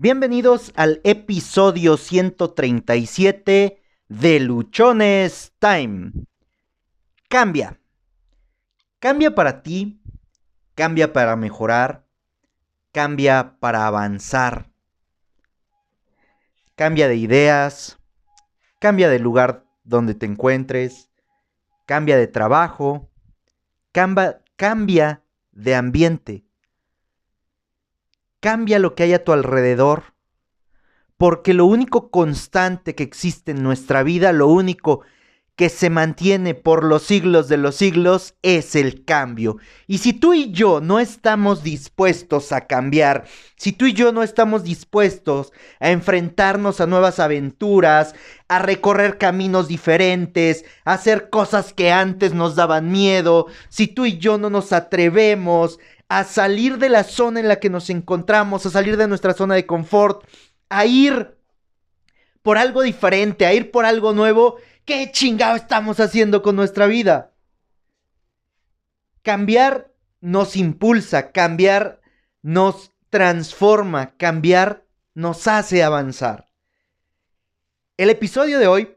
Bienvenidos al episodio 137 de Luchones Time. Cambia. Cambia para ti, cambia para mejorar, cambia para avanzar. Cambia de ideas, cambia de lugar donde te encuentres, cambia de trabajo, cambia, cambia de ambiente Cambia lo que hay a tu alrededor, porque lo único constante que existe en nuestra vida, lo único que se mantiene por los siglos de los siglos es el cambio. Y si tú y yo no estamos dispuestos a cambiar, si tú y yo no estamos dispuestos a enfrentarnos a nuevas aventuras, a recorrer caminos diferentes, a hacer cosas que antes nos daban miedo, si tú y yo no nos atrevemos a salir de la zona en la que nos encontramos, a salir de nuestra zona de confort, a ir por algo diferente, a ir por algo nuevo, ¿qué chingado estamos haciendo con nuestra vida? Cambiar nos impulsa, cambiar nos transforma, cambiar nos hace avanzar. El episodio de hoy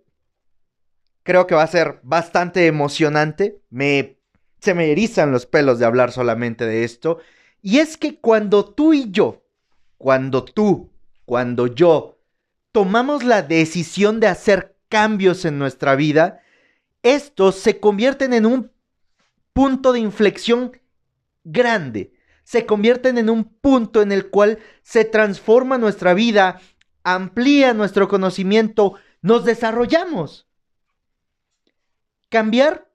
creo que va a ser bastante emocionante. Me se me erizan los pelos de hablar solamente de esto. Y es que cuando tú y yo, cuando tú, cuando yo tomamos la decisión de hacer cambios en nuestra vida, estos se convierten en un punto de inflexión grande. Se convierten en un punto en el cual se transforma nuestra vida, amplía nuestro conocimiento, nos desarrollamos. Cambiar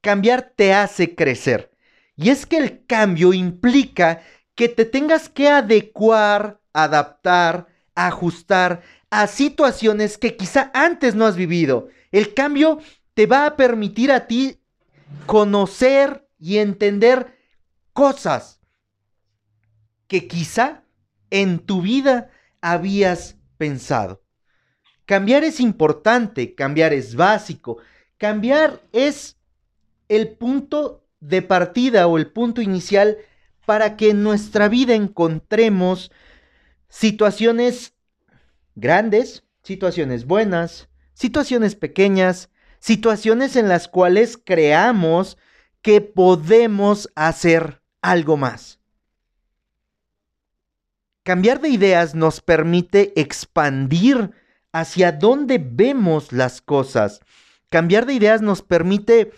Cambiar te hace crecer. Y es que el cambio implica que te tengas que adecuar, adaptar, ajustar a situaciones que quizá antes no has vivido. El cambio te va a permitir a ti conocer y entender cosas que quizá en tu vida habías pensado. Cambiar es importante, cambiar es básico, cambiar es el punto de partida o el punto inicial para que en nuestra vida encontremos situaciones grandes, situaciones buenas, situaciones pequeñas, situaciones en las cuales creamos que podemos hacer algo más. Cambiar de ideas nos permite expandir hacia dónde vemos las cosas. Cambiar de ideas nos permite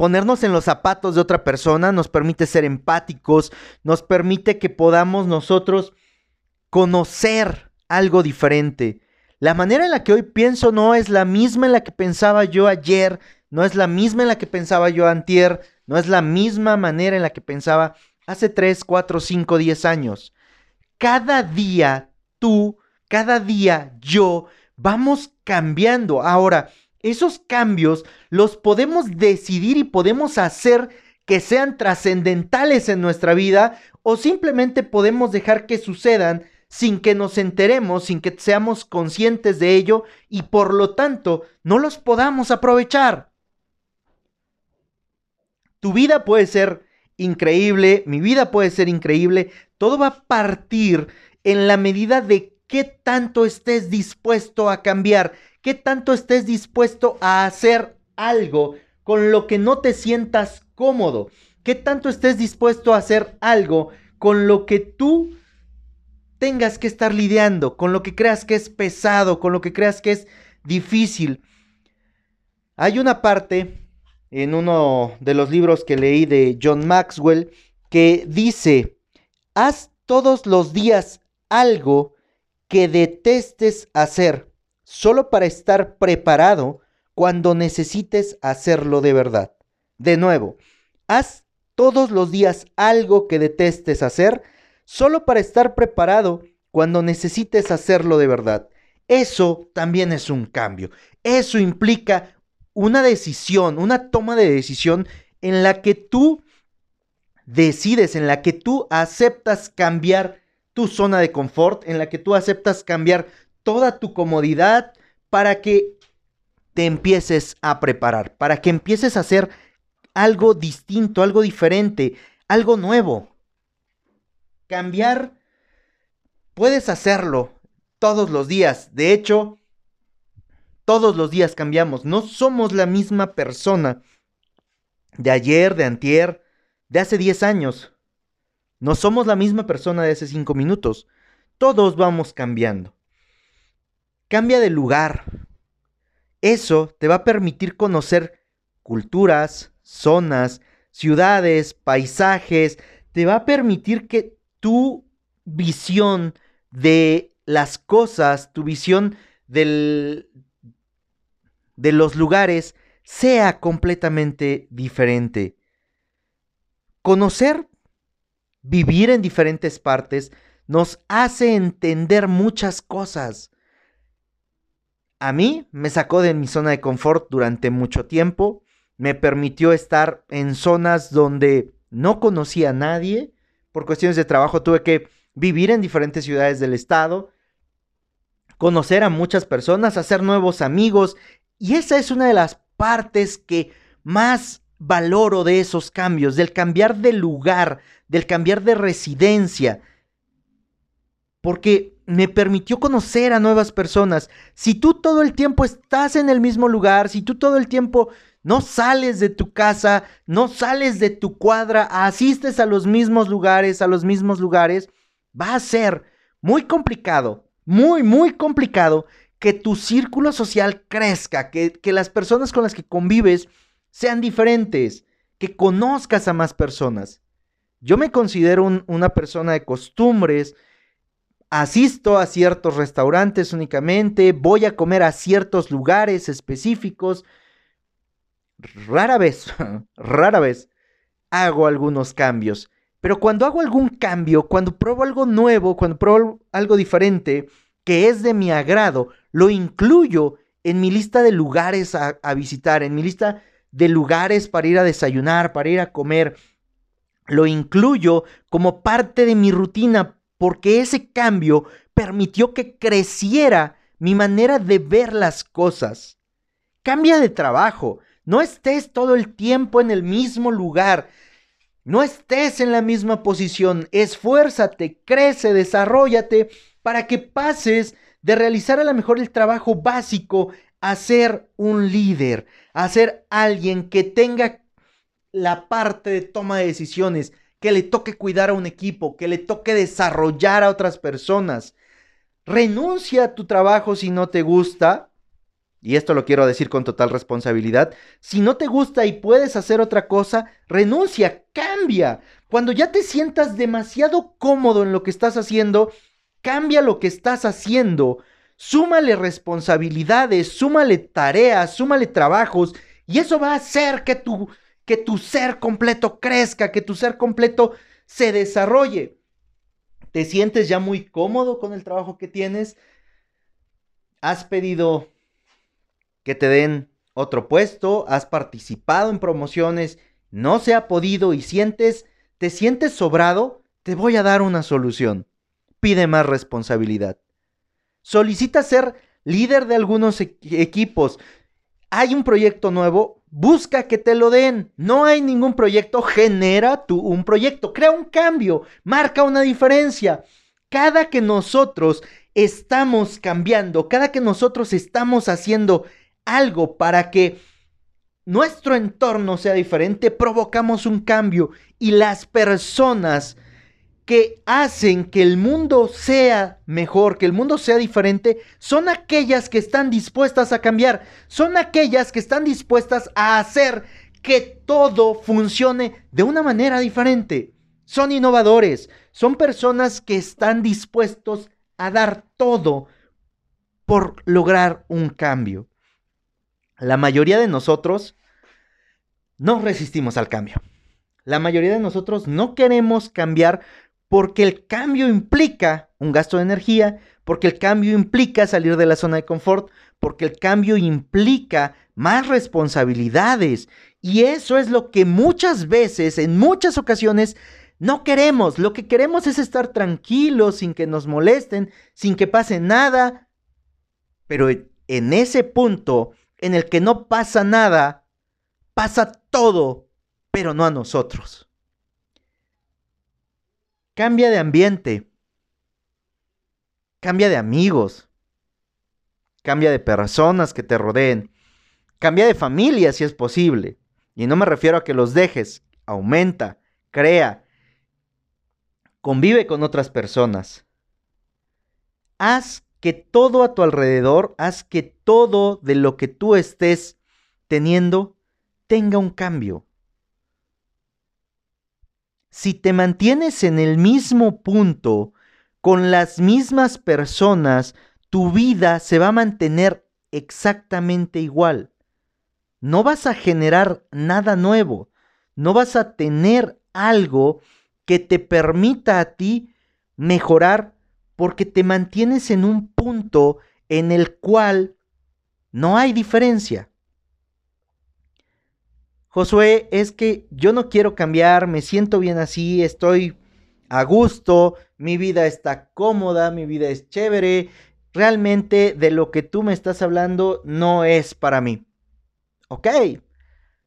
ponernos en los zapatos de otra persona, nos permite ser empáticos, nos permite que podamos nosotros conocer algo diferente. La manera en la que hoy pienso no es la misma en la que pensaba yo ayer, no es la misma en la que pensaba yo antier, no es la misma manera en la que pensaba hace 3, 4, 5, 10 años. Cada día tú, cada día yo, vamos cambiando. Ahora, esos cambios los podemos decidir y podemos hacer que sean trascendentales en nuestra vida o simplemente podemos dejar que sucedan sin que nos enteremos, sin que seamos conscientes de ello y por lo tanto no los podamos aprovechar. Tu vida puede ser increíble, mi vida puede ser increíble, todo va a partir en la medida de qué tanto estés dispuesto a cambiar, qué tanto estés dispuesto a hacer algo con lo que no te sientas cómodo, qué tanto estés dispuesto a hacer algo con lo que tú tengas que estar lidiando, con lo que creas que es pesado, con lo que creas que es difícil. Hay una parte en uno de los libros que leí de John Maxwell que dice, haz todos los días algo que detestes hacer solo para estar preparado cuando necesites hacerlo de verdad. De nuevo, haz todos los días algo que detestes hacer solo para estar preparado cuando necesites hacerlo de verdad. Eso también es un cambio. Eso implica una decisión, una toma de decisión en la que tú decides, en la que tú aceptas cambiar tu zona de confort, en la que tú aceptas cambiar toda tu comodidad para que te empieces a preparar, para que empieces a hacer algo distinto, algo diferente, algo nuevo. Cambiar puedes hacerlo todos los días. De hecho, todos los días cambiamos. No somos la misma persona de ayer, de antier, de hace 10 años. No somos la misma persona de hace 5 minutos. Todos vamos cambiando. Cambia de lugar. Eso te va a permitir conocer culturas, zonas, ciudades, paisajes. Te va a permitir que tu visión de las cosas, tu visión de los lugares sea completamente diferente. Conocer, vivir en diferentes partes, nos hace entender muchas cosas. A mí me sacó de mi zona de confort durante mucho tiempo, me permitió estar en zonas donde no conocía a nadie, por cuestiones de trabajo tuve que vivir en diferentes ciudades del estado, conocer a muchas personas, hacer nuevos amigos, y esa es una de las partes que más valoro de esos cambios, del cambiar de lugar, del cambiar de residencia, porque me permitió conocer a nuevas personas. Si tú todo el tiempo estás en el mismo lugar, si tú todo el tiempo no sales de tu casa, no sales de tu cuadra, asistes a los mismos lugares, a los mismos lugares, va a ser muy complicado, muy, muy complicado que tu círculo social crezca, que, las personas con las que convives sean diferentes, que conozcas a más personas. Yo me considero una persona de costumbres, asisto a ciertos restaurantes únicamente, voy a comer a ciertos lugares específicos. Rara vez, rara vez hago algunos cambios. Pero cuando hago algún cambio, cuando pruebo algo nuevo, cuando pruebo algo diferente, que es de mi agrado, lo incluyo en mi lista de lugares a, visitar, en mi lista de lugares para ir a desayunar, para ir a comer. Lo incluyo como parte de mi rutina porque ese cambio permitió que creciera mi manera de ver las cosas. Cambia de trabajo, no estés todo el tiempo en el mismo lugar, no estés en la misma posición, esfuérzate, crece, desarrollate para que pases de realizar a lo mejor el trabajo básico a ser un líder, a ser alguien que tenga la parte de toma de decisiones, que le toque cuidar a un equipo, que le toque desarrollar a otras personas. Renuncia a tu trabajo si no te gusta, y esto lo quiero decir con total responsabilidad, si no te gusta y puedes hacer otra cosa, renuncia, cambia. Cuando ya te sientas demasiado cómodo en lo que estás haciendo, Cambia lo que estás haciendo, súmale responsabilidades, súmale tareas, súmale trabajos y eso va a hacer que tu, que tu ser completo crezca, que tu ser completo se desarrolle. ¿Te sientes ya muy cómodo con el trabajo que tienes? ¿Has pedido que te den otro puesto? ¿Has participado en promociones? ¿No se ha podido y sientes, te sientes sobrado? Te voy a dar una solución pide más responsabilidad. Solicita ser líder de algunos equipos. Hay un proyecto nuevo, busca que te lo den. No hay ningún proyecto, genera tú un proyecto, crea un cambio, marca una diferencia. Cada que nosotros estamos cambiando, cada que nosotros estamos haciendo algo para que nuestro entorno sea diferente, provocamos un cambio y las personas que hacen que el mundo sea mejor, que el mundo sea diferente, son aquellas que están dispuestas a cambiar, son aquellas que están dispuestas a hacer que todo funcione de una manera diferente. Son innovadores, son personas que están dispuestos a dar todo por lograr un cambio. La mayoría de nosotros no resistimos al cambio. La mayoría de nosotros no queremos cambiar porque el cambio implica un gasto de energía, porque el cambio implica salir de la zona de confort, porque el cambio implica más responsabilidades. Y eso es lo que muchas veces, en muchas ocasiones, no queremos. Lo que queremos es estar tranquilos, sin que nos molesten, sin que pase nada. Pero en ese punto en el que no pasa nada, pasa todo, pero no a nosotros. Cambia de ambiente. cambia de amigos, cambia de personas que te rodeen, cambia de familia si es posible. Y no me refiero a que los dejes, aumenta, crea, convive con otras personas. Haz que todo a tu alrededor, haz que todo de lo que tú estés teniendo tenga un cambio. Si te mantienes en el mismo punto, con las mismas personas, tu vida se va a mantener exactamente igual. No vas a generar nada nuevo, no vas a tener algo que te permita a ti mejorar porque te mantienes en un punto en el cual no hay diferencia. Josué, es que yo no quiero cambiar, me siento bien así, estoy a gusto, mi vida está cómoda, mi vida es chévere, realmente de lo que tú me estás hablando no es para mí. Ok,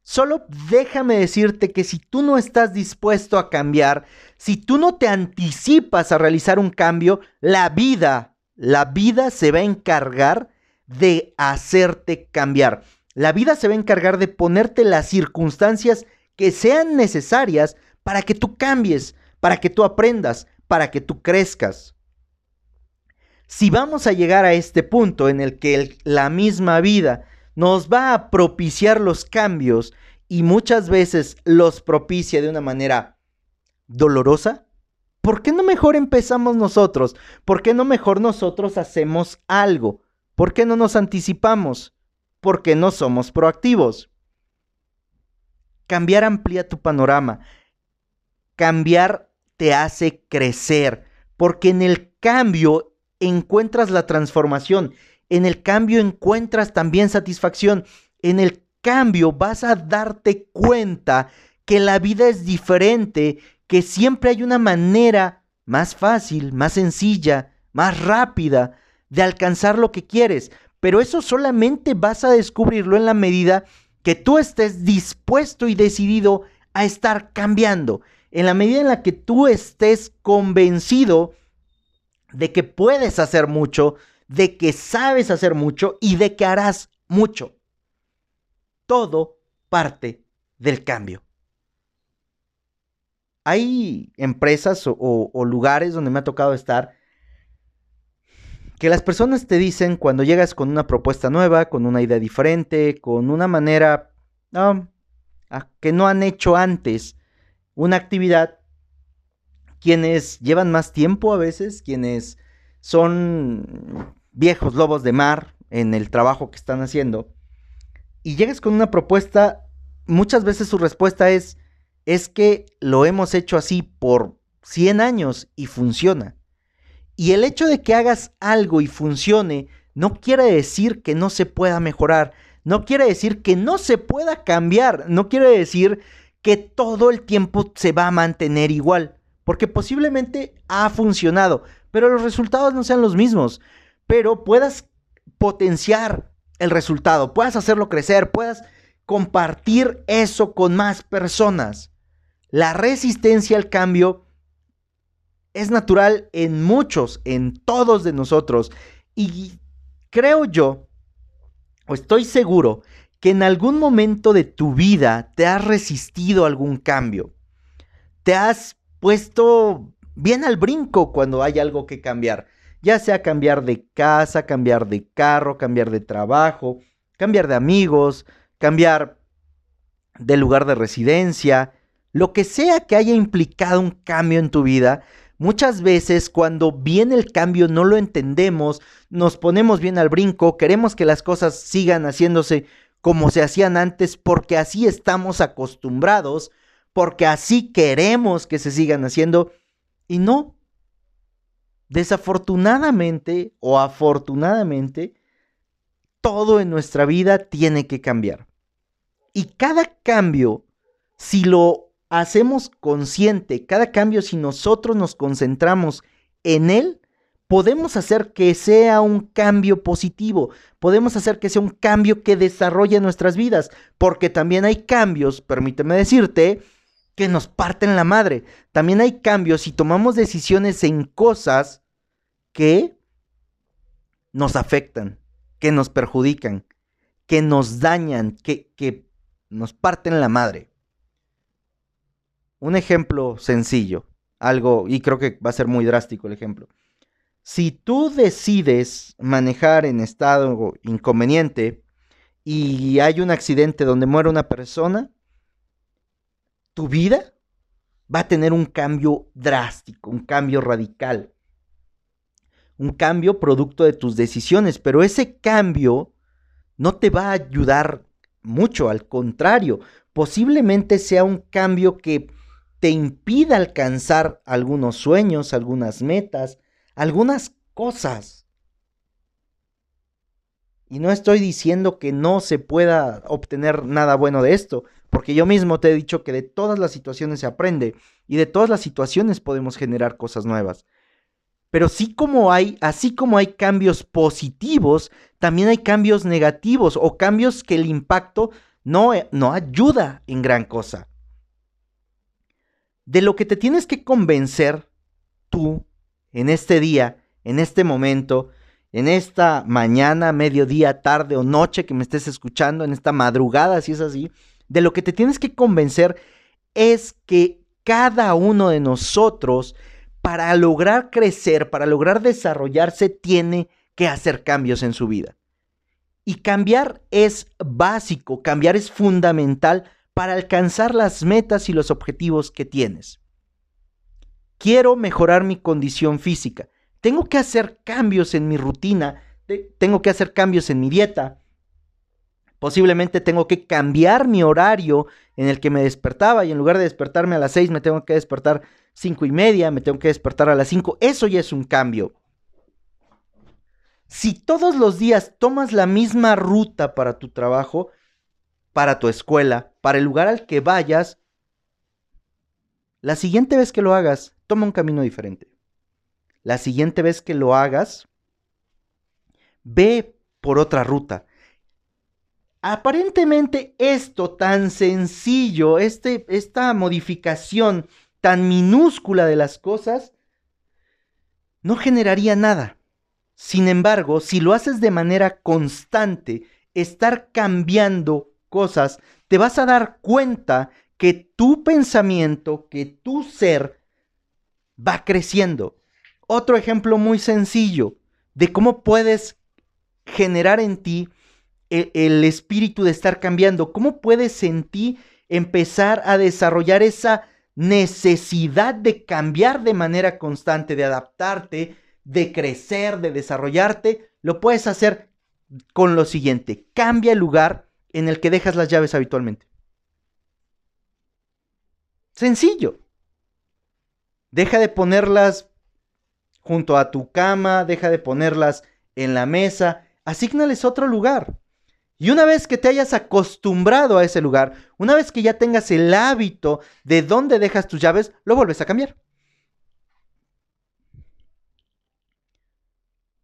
solo déjame decirte que si tú no estás dispuesto a cambiar, si tú no te anticipas a realizar un cambio, la vida, la vida se va a encargar de hacerte cambiar. La vida se va a encargar de ponerte las circunstancias que sean necesarias para que tú cambies, para que tú aprendas, para que tú crezcas. Si vamos a llegar a este punto en el que la misma vida nos va a propiciar los cambios y muchas veces los propicia de una manera dolorosa, ¿por qué no mejor empezamos nosotros? ¿Por qué no mejor nosotros hacemos algo? ¿Por qué no nos anticipamos? Porque no somos proactivos. Cambiar amplía tu panorama. Cambiar te hace crecer, porque en el cambio encuentras la transformación, en el cambio encuentras también satisfacción, en el cambio vas a darte cuenta que la vida es diferente, que siempre hay una manera más fácil, más sencilla, más rápida de alcanzar lo que quieres pero eso solamente vas a descubrirlo en la medida que tú estés dispuesto y decidido a estar cambiando, en la medida en la que tú estés convencido de que puedes hacer mucho, de que sabes hacer mucho y de que harás mucho. Todo parte del cambio. Hay empresas o, o lugares donde me ha tocado estar que las personas te dicen cuando llegas con una propuesta nueva, con una idea diferente, con una manera que no han hecho antes una actividad, quienes llevan más tiempo a veces, quienes son viejos lobos de mar en el trabajo que están haciendo, y llegas con una propuesta, muchas veces su respuesta es, es que lo hemos hecho así por 100 años y funciona. Y el hecho de que hagas algo y funcione no quiere decir que no se pueda mejorar, no quiere decir que no se pueda cambiar, no quiere decir que todo el tiempo se va a mantener igual, porque posiblemente ha funcionado, pero los resultados no sean los mismos, pero puedas potenciar el resultado, puedas hacerlo crecer, puedas compartir eso con más personas. La resistencia al cambio es natural en muchos, en todos de nosotros. Y creo yo, o estoy seguro, que en algún momento de tu vida te has resistido a algún cambio. Te has puesto bien al brinco cuando hay algo que cambiar. Ya sea cambiar de casa, cambiar de carro, cambiar de trabajo, cambiar de amigos, cambiar de lugar de residencia, lo que sea que haya implicado un cambio en tu vida, Muchas veces cuando viene el cambio no lo entendemos, nos ponemos bien al brinco, queremos que las cosas sigan haciéndose como se hacían antes porque así estamos acostumbrados, porque así queremos que se sigan haciendo y no. Desafortunadamente o afortunadamente, todo en nuestra vida tiene que cambiar. Y cada cambio, si lo hacemos consciente cada cambio, si nosotros nos concentramos en él, podemos hacer que sea un cambio positivo, podemos hacer que sea un cambio que desarrolle nuestras vidas, porque también hay cambios, permíteme decirte, que nos parten la madre. También hay cambios si tomamos decisiones en cosas que nos afectan, que nos perjudican, que nos dañan, que, que nos parten la madre. Un ejemplo sencillo, algo, y creo que va a ser muy drástico el ejemplo. Si tú decides manejar en estado inconveniente y hay un accidente donde muere una persona, tu vida va a tener un cambio drástico, un cambio radical, un cambio producto de tus decisiones, pero ese cambio no te va a ayudar mucho, al contrario, posiblemente sea un cambio que te impida alcanzar algunos sueños, algunas metas, algunas cosas. Y no estoy diciendo que no se pueda obtener nada bueno de esto, porque yo mismo te he dicho que de todas las situaciones se aprende y de todas las situaciones podemos generar cosas nuevas. Pero sí como hay, así como hay cambios positivos, también hay cambios negativos o cambios que el impacto no, no ayuda en gran cosa. De lo que te tienes que convencer tú en este día, en este momento, en esta mañana, mediodía, tarde o noche que me estés escuchando, en esta madrugada, si es así, de lo que te tienes que convencer es que cada uno de nosotros, para lograr crecer, para lograr desarrollarse, tiene que hacer cambios en su vida. Y cambiar es básico, cambiar es fundamental para alcanzar las metas y los objetivos que tienes. Quiero mejorar mi condición física tengo que hacer cambios en mi rutina, tengo que hacer cambios en mi dieta. Posiblemente tengo que cambiar mi horario en el que me despertaba y en lugar de despertarme a las 6 me tengo que despertar cinco y media, me tengo que despertar a las 5. Eso ya es un cambio. Si todos los días tomas la misma ruta para tu trabajo, para tu escuela, para el lugar al que vayas, la siguiente vez que lo hagas, toma un camino diferente la siguiente vez que lo hagas, ve por otra ruta. Aparentemente esto tan sencillo, este, esta modificación tan minúscula de las cosas, no generaría nada. Sin embargo, si lo haces de manera constante, estar cambiando cosas, te vas a dar cuenta que tu pensamiento, que tu ser va creciendo. Otro ejemplo muy sencillo de cómo puedes generar en ti el, el, espíritu de estar cambiando, cómo puedes en ti empezar a desarrollar esa necesidad de cambiar de manera constante, de adaptarte, de crecer, de desarrollarte, lo puedes hacer con lo siguiente, cambia el lugar en el que dejas las llaves habitualmente. Sencillo. Deja de ponerlas junto a tu cama, deja de ponerlas en la mesa, asígnales otro lugar. Y una vez que te hayas acostumbrado a ese lugar, una vez que ya tengas el hábito de dónde dejas tus llaves, lo vuelves a cambiar.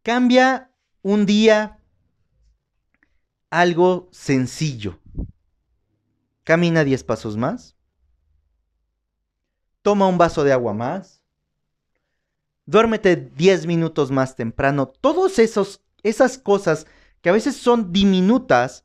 Cambia un día algo sencillo. Camina 10 pasos más. Toma un vaso de agua más duérmete 10 minutos más temprano. Todos esos esas cosas que a veces son diminutas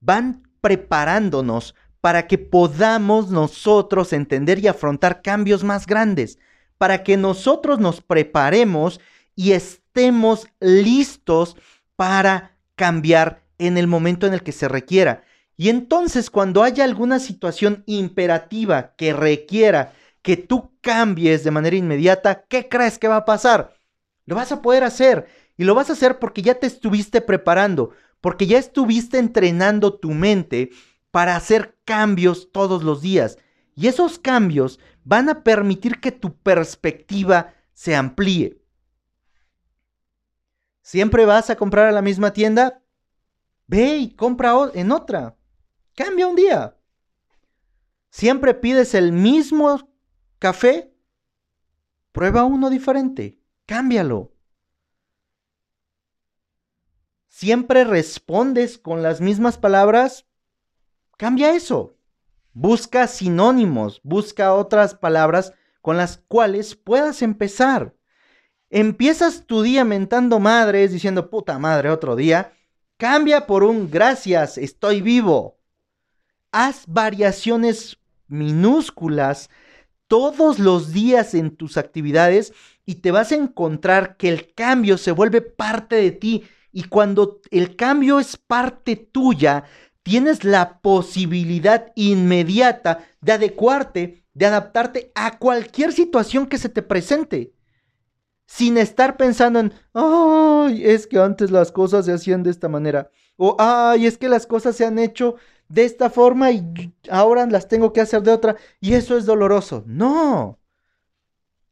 van preparándonos para que podamos nosotros entender y afrontar cambios más grandes, para que nosotros nos preparemos y estemos listos para cambiar en el momento en el que se requiera. Y entonces cuando haya alguna situación imperativa que requiera que tú cambies de manera inmediata, ¿qué crees que va a pasar? Lo vas a poder hacer y lo vas a hacer porque ya te estuviste preparando, porque ya estuviste entrenando tu mente para hacer cambios todos los días. Y esos cambios van a permitir que tu perspectiva se amplíe. ¿Siempre vas a comprar a la misma tienda? Ve y compra en otra. Cambia un día. ¿Siempre pides el mismo café, prueba uno diferente, cámbialo. Siempre respondes con las mismas palabras, cambia eso. Busca sinónimos, busca otras palabras con las cuales puedas empezar. Empiezas tu día mentando madres, diciendo, puta madre, otro día. Cambia por un gracias, estoy vivo. Haz variaciones minúsculas todos los días en tus actividades y te vas a encontrar que el cambio se vuelve parte de ti. Y cuando el cambio es parte tuya, tienes la posibilidad inmediata de adecuarte, de adaptarte a cualquier situación que se te presente. Sin estar pensando en, ay, es que antes las cosas se hacían de esta manera. O, ay, es que las cosas se han hecho de esta forma y ahora las tengo que hacer de otra. Y eso es doloroso. No.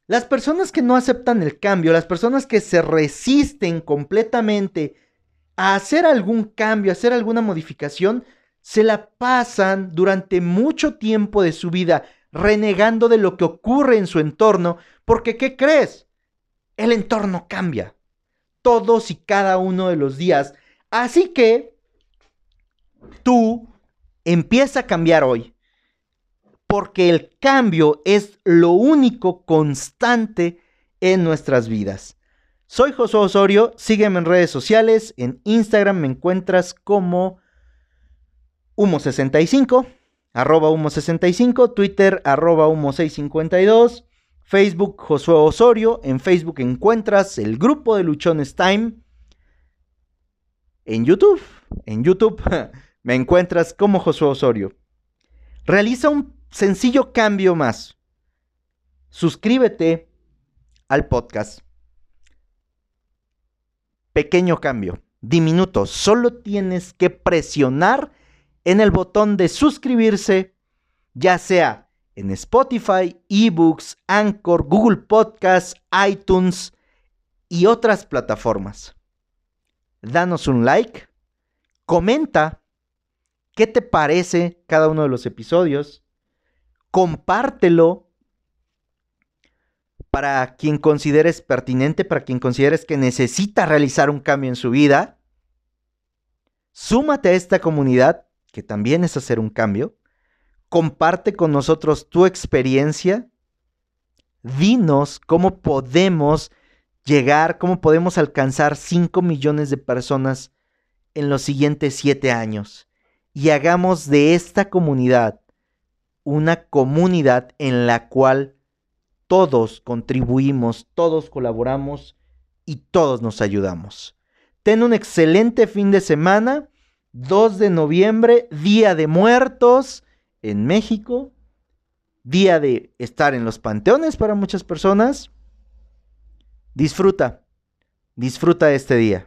Las personas que no aceptan el cambio, las personas que se resisten completamente a hacer algún cambio, a hacer alguna modificación, se la pasan durante mucho tiempo de su vida renegando de lo que ocurre en su entorno, porque ¿qué crees? El entorno cambia. Todos y cada uno de los días. Así que tú empieza a cambiar hoy. Porque el cambio es lo único constante en nuestras vidas. Soy Josué Osorio, sígueme en redes sociales, en Instagram me encuentras como Humo65, arroba Humo65, Twitter arroba Humo652, Facebook Josué Osorio, en Facebook encuentras el grupo de Luchones Time, en YouTube, en YouTube me encuentras como Josué Osorio. Realiza un sencillo cambio más. Suscríbete al podcast. Pequeño cambio, diminuto. Solo tienes que presionar en el botón de suscribirse, ya sea en Spotify, eBooks, Anchor, Google Podcasts, iTunes y otras plataformas. Danos un like, comenta qué te parece cada uno de los episodios compártelo para quien consideres pertinente, para quien consideres que necesita realizar un cambio en su vida. Súmate a esta comunidad, que también es hacer un cambio. Comparte con nosotros tu experiencia. Dinos cómo podemos llegar, cómo podemos alcanzar 5 millones de personas en los siguientes 7 años. Y hagamos de esta comunidad una comunidad en la cual todos contribuimos, todos colaboramos y todos nos ayudamos. Ten un excelente fin de semana. 2 de noviembre, Día de Muertos en México. Día de estar en los panteones para muchas personas. Disfruta, disfruta este día.